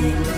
you.